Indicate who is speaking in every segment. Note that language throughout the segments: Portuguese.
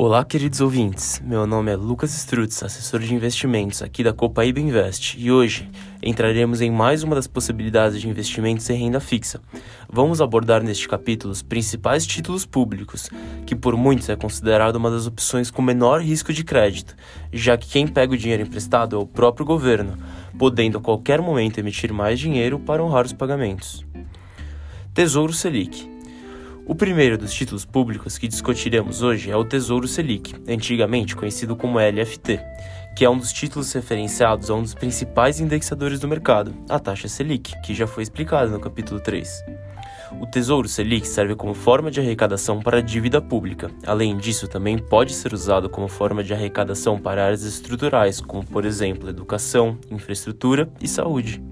Speaker 1: Olá, queridos ouvintes. Meu nome é Lucas Strutz, assessor de investimentos aqui da Copaíba Invest, e hoje entraremos em mais uma das possibilidades de investimentos em renda fixa. Vamos abordar neste capítulo os principais títulos públicos, que por muitos é considerado uma das opções com menor risco de crédito, já que quem pega o dinheiro emprestado é o próprio governo, podendo a qualquer momento emitir mais dinheiro para honrar os pagamentos. Tesouro Selic o primeiro dos títulos públicos que discutiremos hoje é o Tesouro Selic, antigamente conhecido como LFT, que é um dos títulos referenciados a um dos principais indexadores do mercado, a taxa Selic, que já foi explicada no capítulo 3. O Tesouro Selic serve como forma de arrecadação para a dívida pública. Além disso, também pode ser usado como forma de arrecadação para áreas estruturais, como por exemplo educação, infraestrutura e saúde.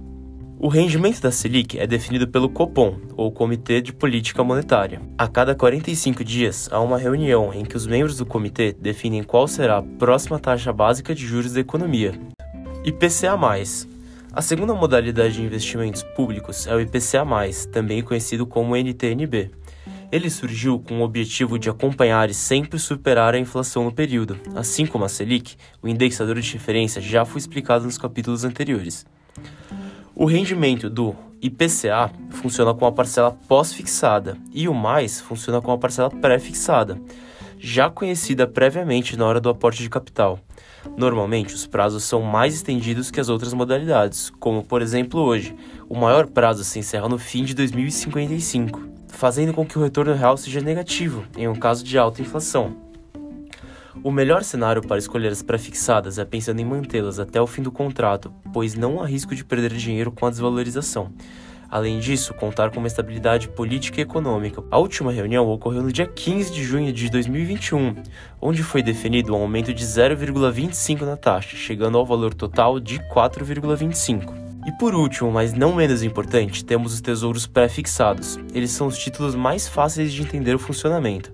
Speaker 1: O rendimento da Selic é definido pelo Copom, ou Comitê de Política Monetária. A cada 45 dias há uma reunião em que os membros do comitê definem qual será a próxima taxa básica de juros da economia. IPCA+. A segunda modalidade de investimentos públicos é o IPCA+, também conhecido como NTNB. Ele surgiu com o objetivo de acompanhar e sempre superar a inflação no período. Assim como a Selic, o indexador de referência já foi explicado nos capítulos anteriores. O rendimento do IPCA funciona com a parcela pós-fixada e o mais funciona com a parcela pré-fixada, já conhecida previamente na hora do aporte de capital. Normalmente, os prazos são mais estendidos que as outras modalidades, como por exemplo hoje, o maior prazo se encerra no fim de 2055, fazendo com que o retorno real seja negativo em um caso de alta inflação. O melhor cenário para escolher as prefixadas é pensando em mantê-las até o fim do contrato, pois não há risco de perder dinheiro com a desvalorização. Além disso, contar com uma estabilidade política e econômica. A última reunião ocorreu no dia 15 de junho de 2021, onde foi definido um aumento de 0,25 na taxa, chegando ao valor total de 4,25. E por último, mas não menos importante, temos os tesouros pré-fixados. Eles são os títulos mais fáceis de entender o funcionamento.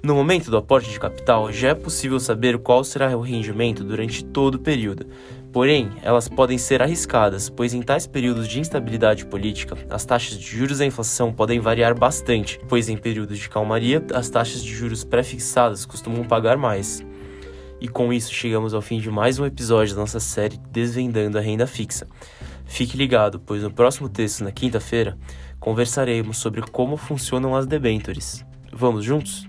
Speaker 1: No momento do aporte de capital, já é possível saber qual será o rendimento durante todo o período. Porém, elas podem ser arriscadas, pois em tais períodos de instabilidade política, as taxas de juros e a inflação podem variar bastante, pois em períodos de calmaria, as taxas de juros pré-fixadas costumam pagar mais. E com isso chegamos ao fim de mais um episódio da nossa série Desvendando a Renda Fixa. Fique ligado, pois no próximo texto, na quinta-feira, conversaremos sobre como funcionam as debêntures. Vamos juntos?